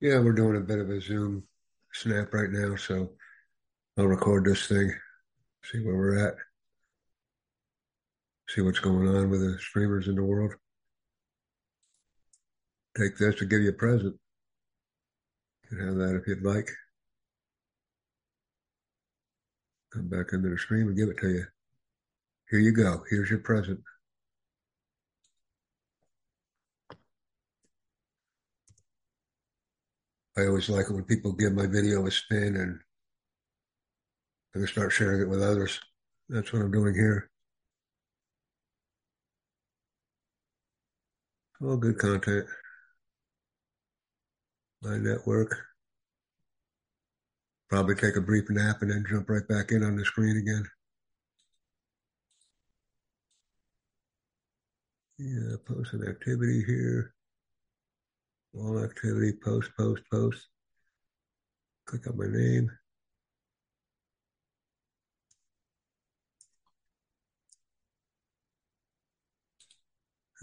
Yeah, we're doing a bit of a Zoom snap right now, so I'll record this thing, see where we're at, see what's going on with the streamers in the world. Take this to give you a present. You can have that if you'd like. Come back into the stream and give it to you. Here you go. Here's your present. I always like it when people give my video a spin and I start sharing it with others. That's what I'm doing here. All good content. My network. Probably take a brief nap and then jump right back in on the screen again. Yeah, post an activity here. All activity, post, post, post. Click on my name.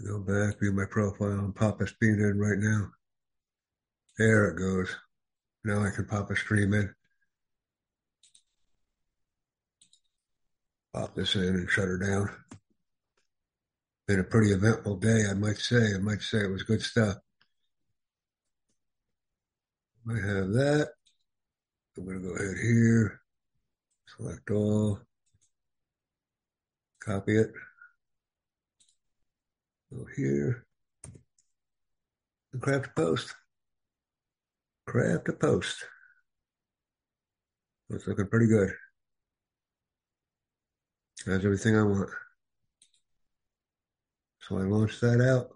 Go back, view my profile, and pop a stream in right now. There it goes. Now I can pop a stream in. Pop this in and shut her down. Been a pretty eventful day, I might say. I might say it was good stuff. I have that. I'm going to go ahead here, select all, copy it, go here, and craft a post. Craft a post. That's looking pretty good. That's everything I want. So I launched that out.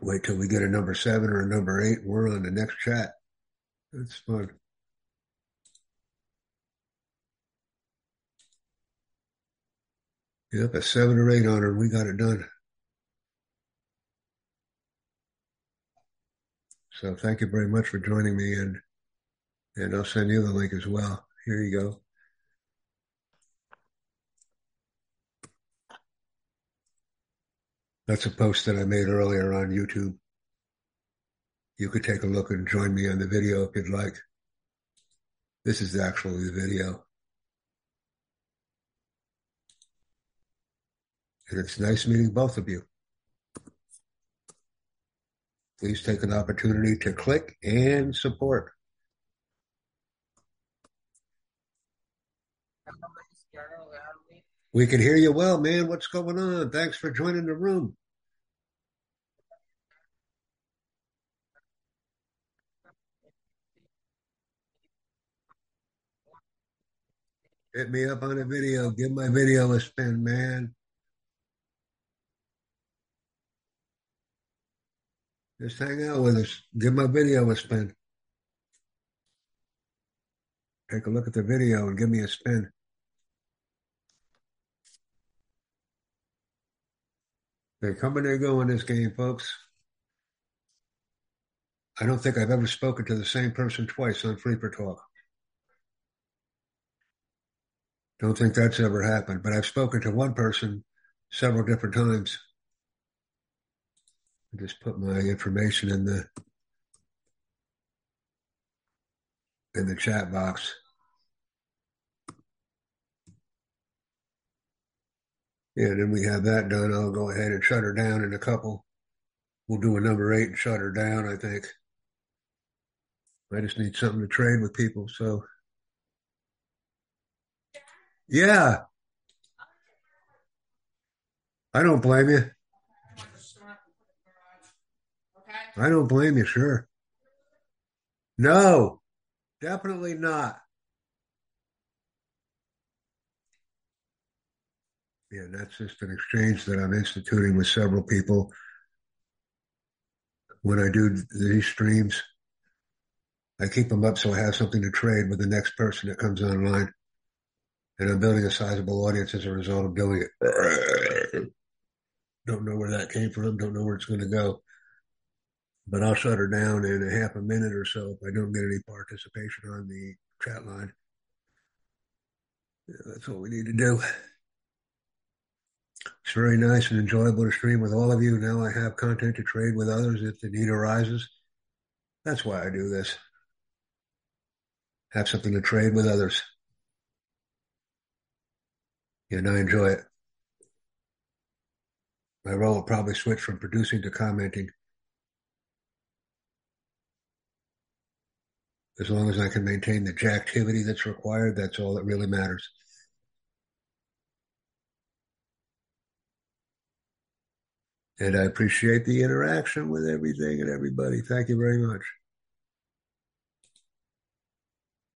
Wait till we get a number seven or a number eight. We're on the next chat. That's fun. Yep, a seven or eight on her. We got it done. So thank you very much for joining me and and I'll send you the link as well. Here you go. That's a post that I made earlier on YouTube. You could take a look and join me on the video if you'd like. This is actually the video. And it's nice meeting both of you. Please take an opportunity to click and support. We can hear you well, man. What's going on? Thanks for joining the room. Hit me up on a video. Give my video a spin, man. Just hang out with us. Give my video a spin. Take a look at the video and give me a spin. They come and they go in this game, folks. I don't think I've ever spoken to the same person twice on Free4Talk. Don't think that's ever happened, but I've spoken to one person several different times. I just put my information in the in the chat box. Yeah, then we have that done. I'll go ahead and shut her down in a couple. We'll do a number eight and shut her down, I think. I just need something to trade with people. So, yeah. I don't blame you. I don't blame you, sure. No, definitely not. Yeah, that's just an exchange that I'm instituting with several people when I do these streams. I keep them up so I have something to trade with the next person that comes online. And I'm building a sizable audience as a result of doing it. Don't know where that came from. Don't know where it's going to go. But I'll shut her down in a half a minute or so if I don't get any participation on the chat line. Yeah, that's what we need to do. It's very nice and enjoyable to stream with all of you. Now I have content to trade with others if the need arises. That's why I do this. Have something to trade with others. And I enjoy it. My role will probably switch from producing to commenting. As long as I can maintain the activity that's required, that's all that really matters. And I appreciate the interaction with everything and everybody. Thank you very much.